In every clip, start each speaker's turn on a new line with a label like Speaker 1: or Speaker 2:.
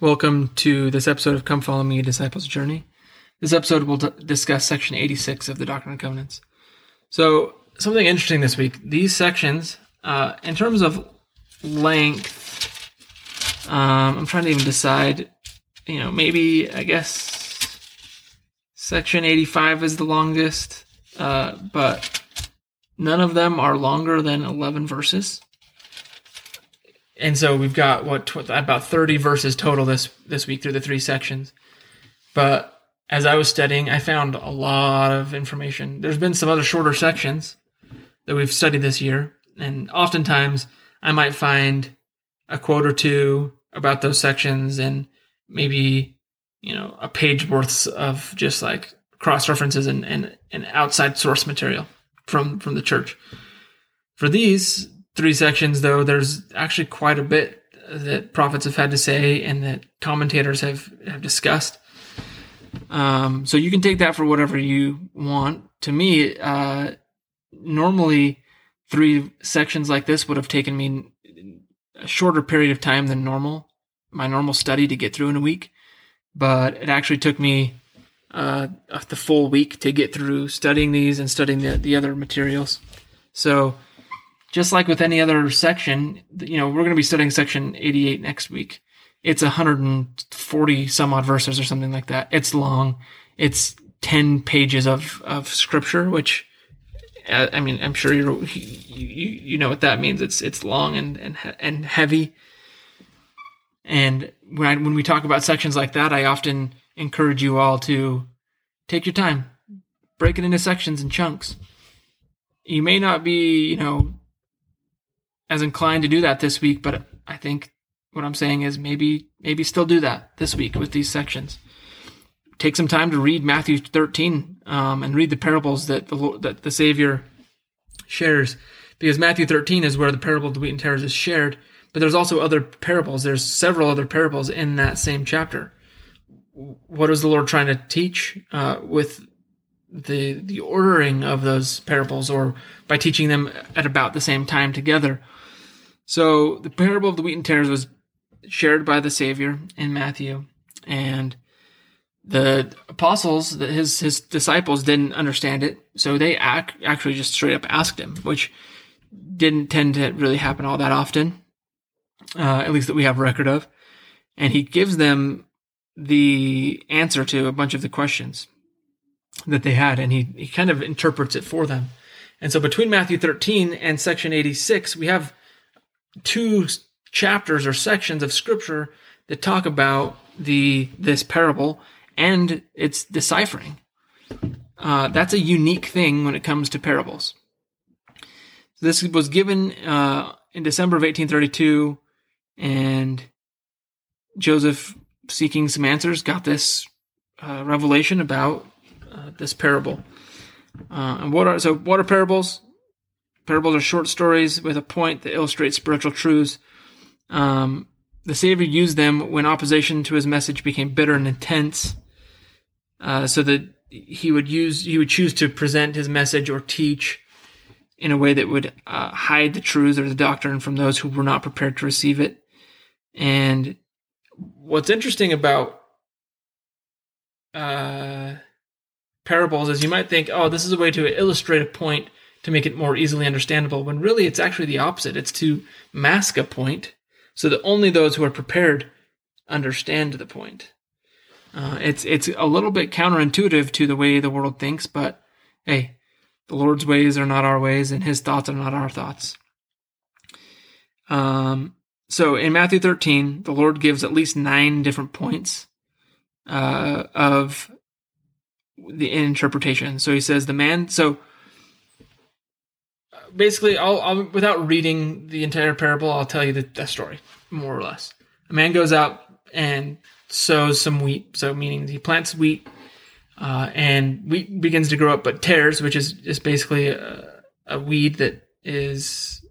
Speaker 1: Welcome to this episode of Come Follow Me, Disciple's Journey. This episode will discuss section 86 of the Doctrine and Covenants. So, something interesting this week. These sections, uh, in terms of length, um, I'm trying to even decide, you know, maybe, I guess, section 85 is the longest, uh, but none of them are longer than 11 verses and so we've got what tw- about 30 verses total this this week through the three sections. But as i was studying i found a lot of information. There's been some other shorter sections that we've studied this year. And oftentimes i might find a quote or two about those sections and maybe you know a page worth of just like cross references and, and, and outside source material from from the church. For these three sections, though, there's actually quite a bit that prophets have had to say and that commentators have, have discussed. Um, so you can take that for whatever you want. To me, uh, normally three sections like this would have taken me a shorter period of time than normal, my normal study to get through in a week. But it actually took me uh, the full week to get through studying these and studying the, the other materials. So just like with any other section, you know, we're going to be studying section 88 next week. It's 140 some odd verses or something like that. It's long. It's 10 pages of, of scripture, which, uh, I mean, I'm sure you you, you know what that means. It's, it's long and, and, and heavy. And when I, when we talk about sections like that, I often encourage you all to take your time, break it into sections and chunks. You may not be, you know, as inclined to do that this week, but I think what I'm saying is maybe maybe still do that this week with these sections. Take some time to read Matthew 13 um, and read the parables that the that the Savior shares, because Matthew 13 is where the parable of the wheat and tares is shared. But there's also other parables. There's several other parables in that same chapter. What is the Lord trying to teach uh, with the the ordering of those parables, or by teaching them at about the same time together? So the parable of the wheat and tares was shared by the Savior in Matthew, and the apostles, his his disciples, didn't understand it, so they ac- actually just straight up asked him, which didn't tend to really happen all that often, uh, at least that we have record of. And he gives them the answer to a bunch of the questions that they had, and he, he kind of interprets it for them. And so between Matthew 13 and section 86, we have two chapters or sections of scripture that talk about the this parable and its deciphering. Uh, that's a unique thing when it comes to parables. This was given uh, in December of 1832, and Joseph, seeking some answers, got this uh, revelation about uh, this parable. Uh, and what are so? What are parables? Parables are short stories with a point that illustrates spiritual truths. Um, the Savior used them when opposition to his message became bitter and intense, uh, so that he would use he would choose to present his message or teach in a way that would uh, hide the truths or the doctrine from those who were not prepared to receive it. And what's interesting about uh, parables is you might think, oh, this is a way to illustrate a point to make it more easily understandable when really it's actually the opposite. It's to mask a point so that only those who are prepared understand the point. Uh, it's it's a little bit counterintuitive to the way the world thinks, but hey, the Lord's ways are not our ways, and His thoughts are not our thoughts. Um, so in Matthew 13, the Lord gives at least nine different points uh, of the interpretation. So He says the man. So basically, I'll, I'll, without reading the entire parable, I'll tell you the, the story more or less. A man goes out and sows some wheat, so meaning he plants wheat, uh, and wheat begins to grow up, but tares, which is just basically a, a weed that is,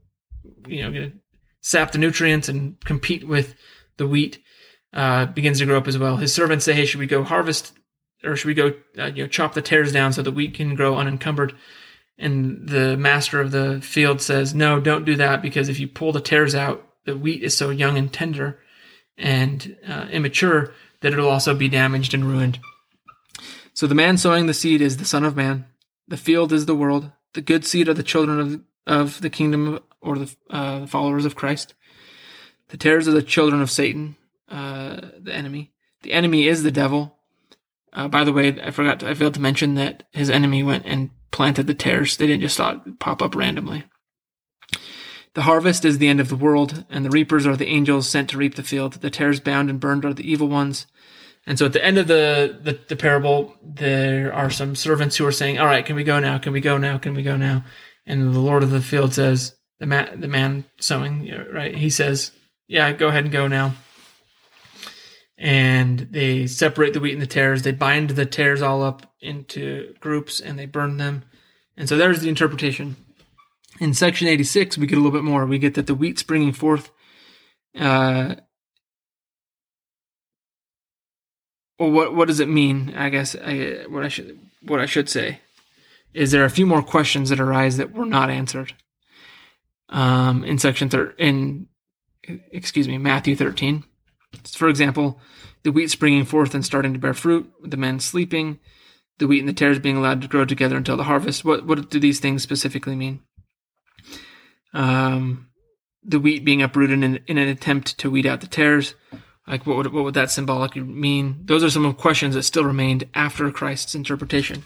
Speaker 1: you know, going to sap the nutrients and compete with the wheat, uh, begins to grow up as well. His servants say, "Hey, should we go harvest, or should we go, uh, you know, chop the tares down so the wheat can grow unencumbered?" And the master of the field says, No, don't do that because if you pull the tares out, the wheat is so young and tender and uh, immature, that it'll also be damaged and ruined. So the man sowing the seed is the Son of Man. The field is the world. The good seed are the children of, of the kingdom or the, uh, followers of Christ. The tares are the children of Satan, uh, the enemy. The enemy is the devil. Uh, by the way, I forgot, to, I failed to mention that his enemy went and planted the tares. They didn't just pop up randomly. The harvest is the end of the world, and the reapers are the angels sent to reap the field. The tares bound and burned are the evil ones. And so at the end of the, the, the, parable, there are some servants who are saying, All right, can we go now? Can we go now? Can we go now? And the Lord of the field says, The man, the man sowing, right? He says, Yeah, go ahead and go now. And they separate the wheat and the tares. They bind the tares all up into groups and they burn them. And so there's the interpretation. In section 86, we get a little bit more. We get that the wheat springing forth uh, well, what what does it mean? I guess I, what I should what I should say is there are a few more questions that arise that were not answered. Um, in section thir- in excuse me Matthew thirteen, for example, the wheat springing forth and starting to bear fruit, the men sleeping, the wheat and the tares being allowed to grow together until the harvest. What what do these things specifically mean? Um, the wheat being uprooted in, in an attempt to weed out the tares like, what would, what would that symbolically mean? Those are some questions that still remained after Christ's interpretation.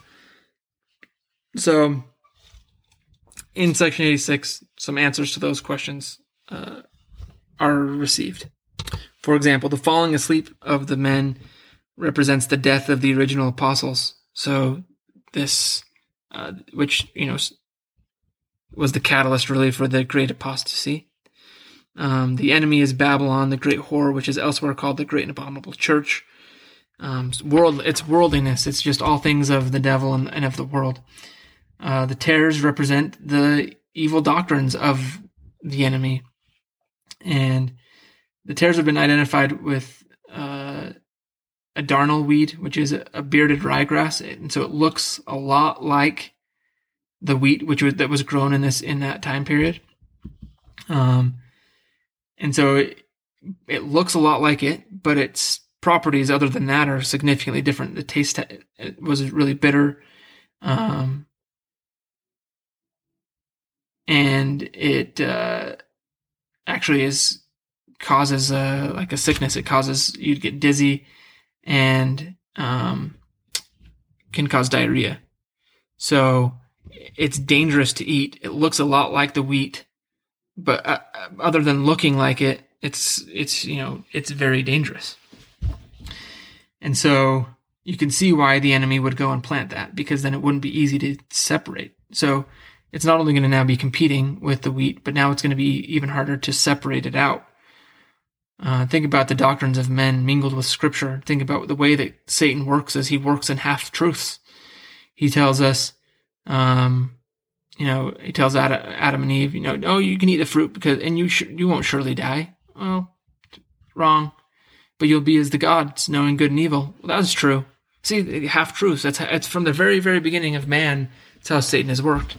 Speaker 1: So, in section 86, some answers to those questions uh, are received. For example, the falling asleep of the men represents the death of the original apostles. So, this, uh, which, you know, was the catalyst really for the great apostasy. Um, the enemy is Babylon, the great whore, which is elsewhere called the great and abominable church. Um, world, it's worldliness. It's just all things of the devil and, and of the world. Uh, the tares represent the evil doctrines of the enemy, and the tares have been identified with uh, a darnel weed, which is a, bearded ryegrass, and so it looks a lot like the wheat which was that was grown in this in that time period. Um, and so it, it looks a lot like it, but its properties other than that are significantly different. The taste was really bitter. Um, and it uh, actually is causes a, like a sickness. It causes you to get dizzy and um, can cause diarrhea. So it's dangerous to eat. It looks a lot like the wheat, but uh, other than looking like it, it's it's you know it's very dangerous. And so you can see why the enemy would go and plant that because then it wouldn't be easy to separate. So it's not only going to now be competing with the wheat, but now it's going to be even harder to separate it out. Uh, think about the doctrines of men mingled with scripture. Think about the way that Satan works as he works in half truths. He tells us, um, you know, he tells Adam and Eve, you know, oh, you can eat the fruit because, and you sh- you won't surely die. Well, wrong, but you'll be as the gods, knowing good and evil. Well, true. See, half truths. That's it's from the very very beginning of man. That's how Satan has worked.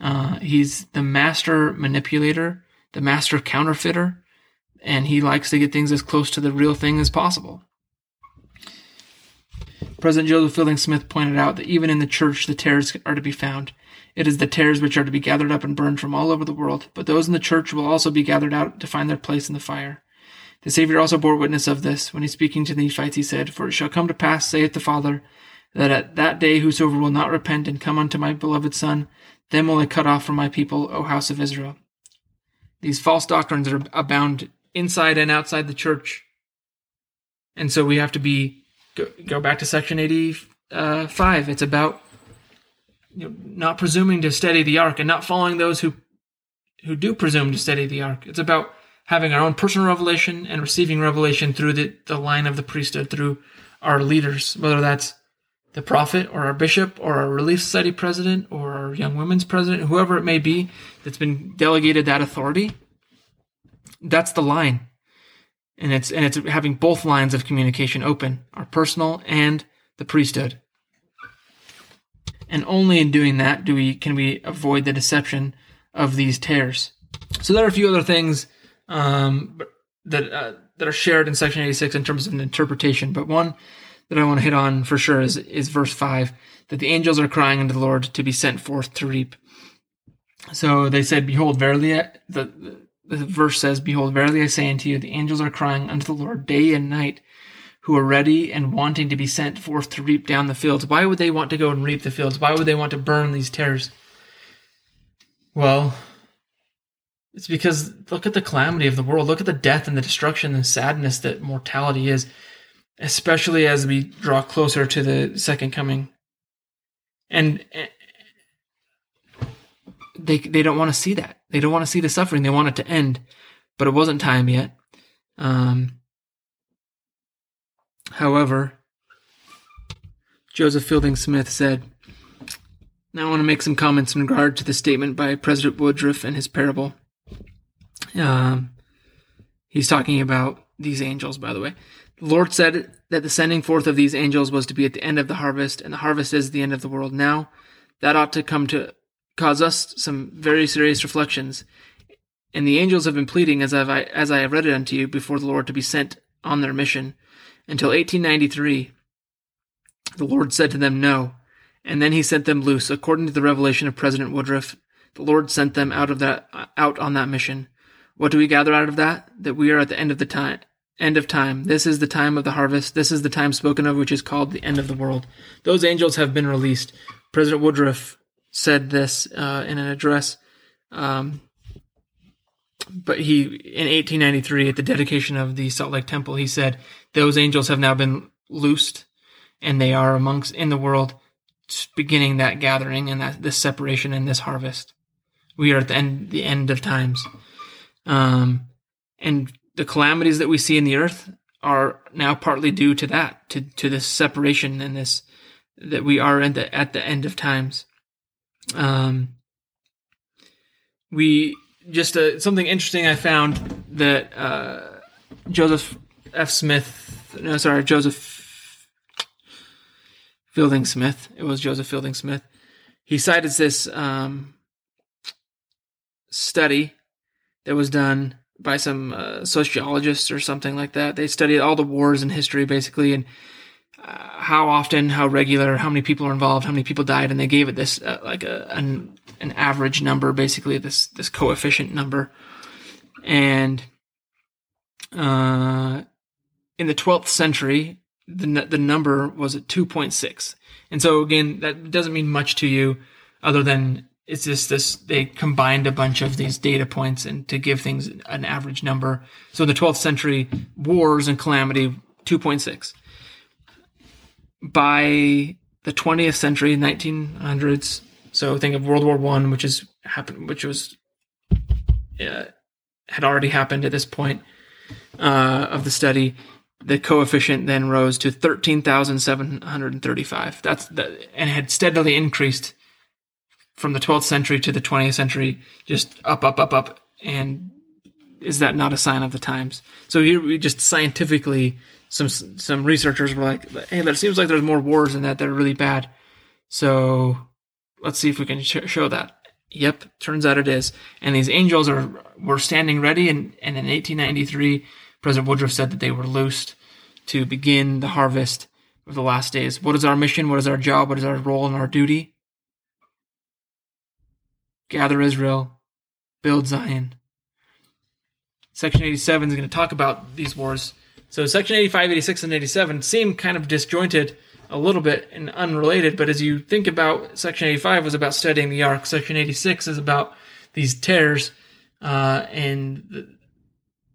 Speaker 1: Uh, he's the master manipulator, the master counterfeiter, and he likes to get things as close to the real thing as possible. President Joseph Fielding Smith pointed out that even in the church, the tares are to be found. It is the tares which are to be gathered up and burned from all over the world, but those in the church will also be gathered out to find their place in the fire. The Saviour also bore witness of this. When he speaking to the Nephites, he said, For it shall come to pass, saith the Father, that at that day whosoever will not repent and come unto my beloved Son, them will I cut off from my people, O house of Israel. These false doctrines are abound inside and outside the church. And so we have to be, go, go back to section 85. Uh, it's about you know, not presuming to steady the ark and not following those who who do presume to steady the ark. It's about having our own personal revelation and receiving revelation through the, the line of the priesthood, through our leaders, whether that's the prophet or our bishop or our Relief Society president or our Young Women's president, whoever it may be that's been delegated that authority. That's the line. And it's and it's having both lines of communication open, our personal and the priesthood and only in doing that do we can we avoid the deception of these tares. So there are a few other things um, that uh, that are shared in section 86 in terms of an interpretation, but one that I want to hit on for sure is is verse 5 that the angels are crying unto the Lord to be sent forth to reap. So they said, Behold, verily, the, the verse says, Behold, verily I say unto you, the angels are crying unto the Lord day and night, who are ready and wanting to be sent forth to reap down the fields. Why would they want to go and reap the fields? Why would they want to burn these tares? Well, it's because look at the calamity of the world. Look at the death and the destruction and sadness that mortality is, especially as we draw closer to the second coming. And they they don't want to see that. They don't want to see the suffering. They want it to end, but it wasn't time yet. Um, however, Joseph Fielding Smith said, "Now I want to make some comments in regard to the statement by President Woodruff and his parable." Um, he's talking about these angels, by the way. The Lord said that the sending forth of these angels was to be at the end of the harvest, and the harvest is the end of the world now. That ought to come to cause us some very serious reflections. And the angels have been pleading, as, I've, as I have read it unto you, before the Lord to be sent on their mission. Until 1893, the Lord said to them, No. And then he sent them loose. According to the revelation of President Woodruff, the Lord sent them out of that out on that mission. What do we gather out of that? That we are at the end of the time end of time. This is the time of the harvest. This is the time spoken of, which is called the end of the world. Those angels have been released. President Woodruff said this uh, in an address. Um, but he, in 1893, at the dedication of the Salt Lake Temple, he said, Those angels have now been loosed, and they are amongst in the world, beginning that gathering and that this separation and this harvest. We are at the end, the end of times. Um, and the calamities that we see in the earth are now partly due to that, to, to this separation and this, that we are at the, at the end of times. Um, we just uh, something interesting I found that uh, Joseph F. Smith, no, sorry, Joseph Fielding Smith. It was Joseph Fielding Smith. He cited this um, study that was done by some uh, sociologists or something like that. They studied all the wars in history, basically, and uh, how often, how regular, how many people are involved, how many people died, and they gave it this uh, like a an, an average number, basically this this coefficient number, and uh, in the 12th century, the the number was at 2.6, and so again, that doesn't mean much to you, other than it's just this they combined a bunch of these data points and to give things an average number. So in the 12th century, wars and calamity 2.6 by the 20th century, 1900s. So think of World War One, which is happened, which was uh, had already happened at this point uh, of the study. The coefficient then rose to 13,735. That's the, and had steadily increased from the 12th century to the 20th century, just up, up, up, up. And is that not a sign of the times? So here we just scientifically some some researchers were like, "Hey, it seems like there's more wars in that that are really bad." So let's see if we can sh- show that. Yep, turns out it is. And these angels are were standing ready, and, and in 1893, President Woodruff said that they were loosed to begin the harvest of the last days. What is our mission? What is our job? What is our role and our duty? Gather Israel, build Zion. Section 87 is going to talk about these wars so section 85, 86, and 87 seem kind of disjointed a little bit and unrelated, but as you think about section 85 was about studying the ark, section 86 is about these tares, uh, and the,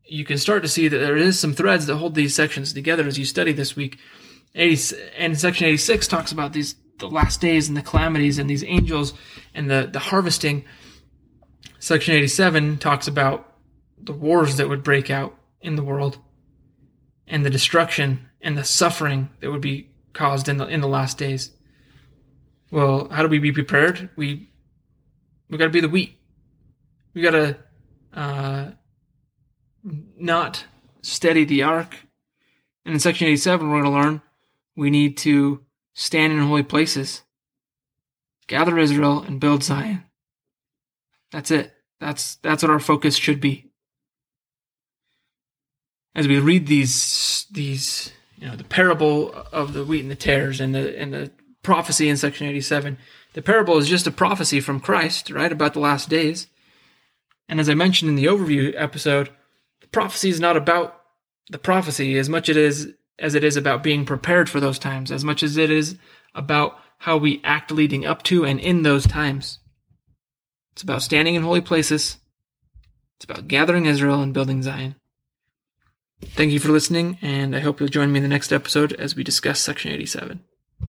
Speaker 1: you can start to see that there is some threads that hold these sections together as you study this week. 80, and section 86 talks about these the last days and the calamities and these angels and the, the harvesting. Section 87 talks about the wars that would break out in the world and the destruction and the suffering that would be caused in the in the last days. Well, how do we be prepared? We we got to be the wheat. We got to uh, not steady the ark. And in section 87, we're going to learn we need to stand in holy places, gather Israel, and build Zion. That's it. That's that's what our focus should be. As we read these these you know the parable of the wheat and the tares and the and the prophecy in section 87 the parable is just a prophecy from christ right about the last days. And as i mentioned in the overview episode the prophecy is not about the prophecy as much it is as it is about being prepared for those times as much as it is about how we act leading up to and in those times. It's about standing in holy places. It's about gathering israel and building zion Thank you for listening, and I hope you'll join me in the next episode as we discuss Section 87.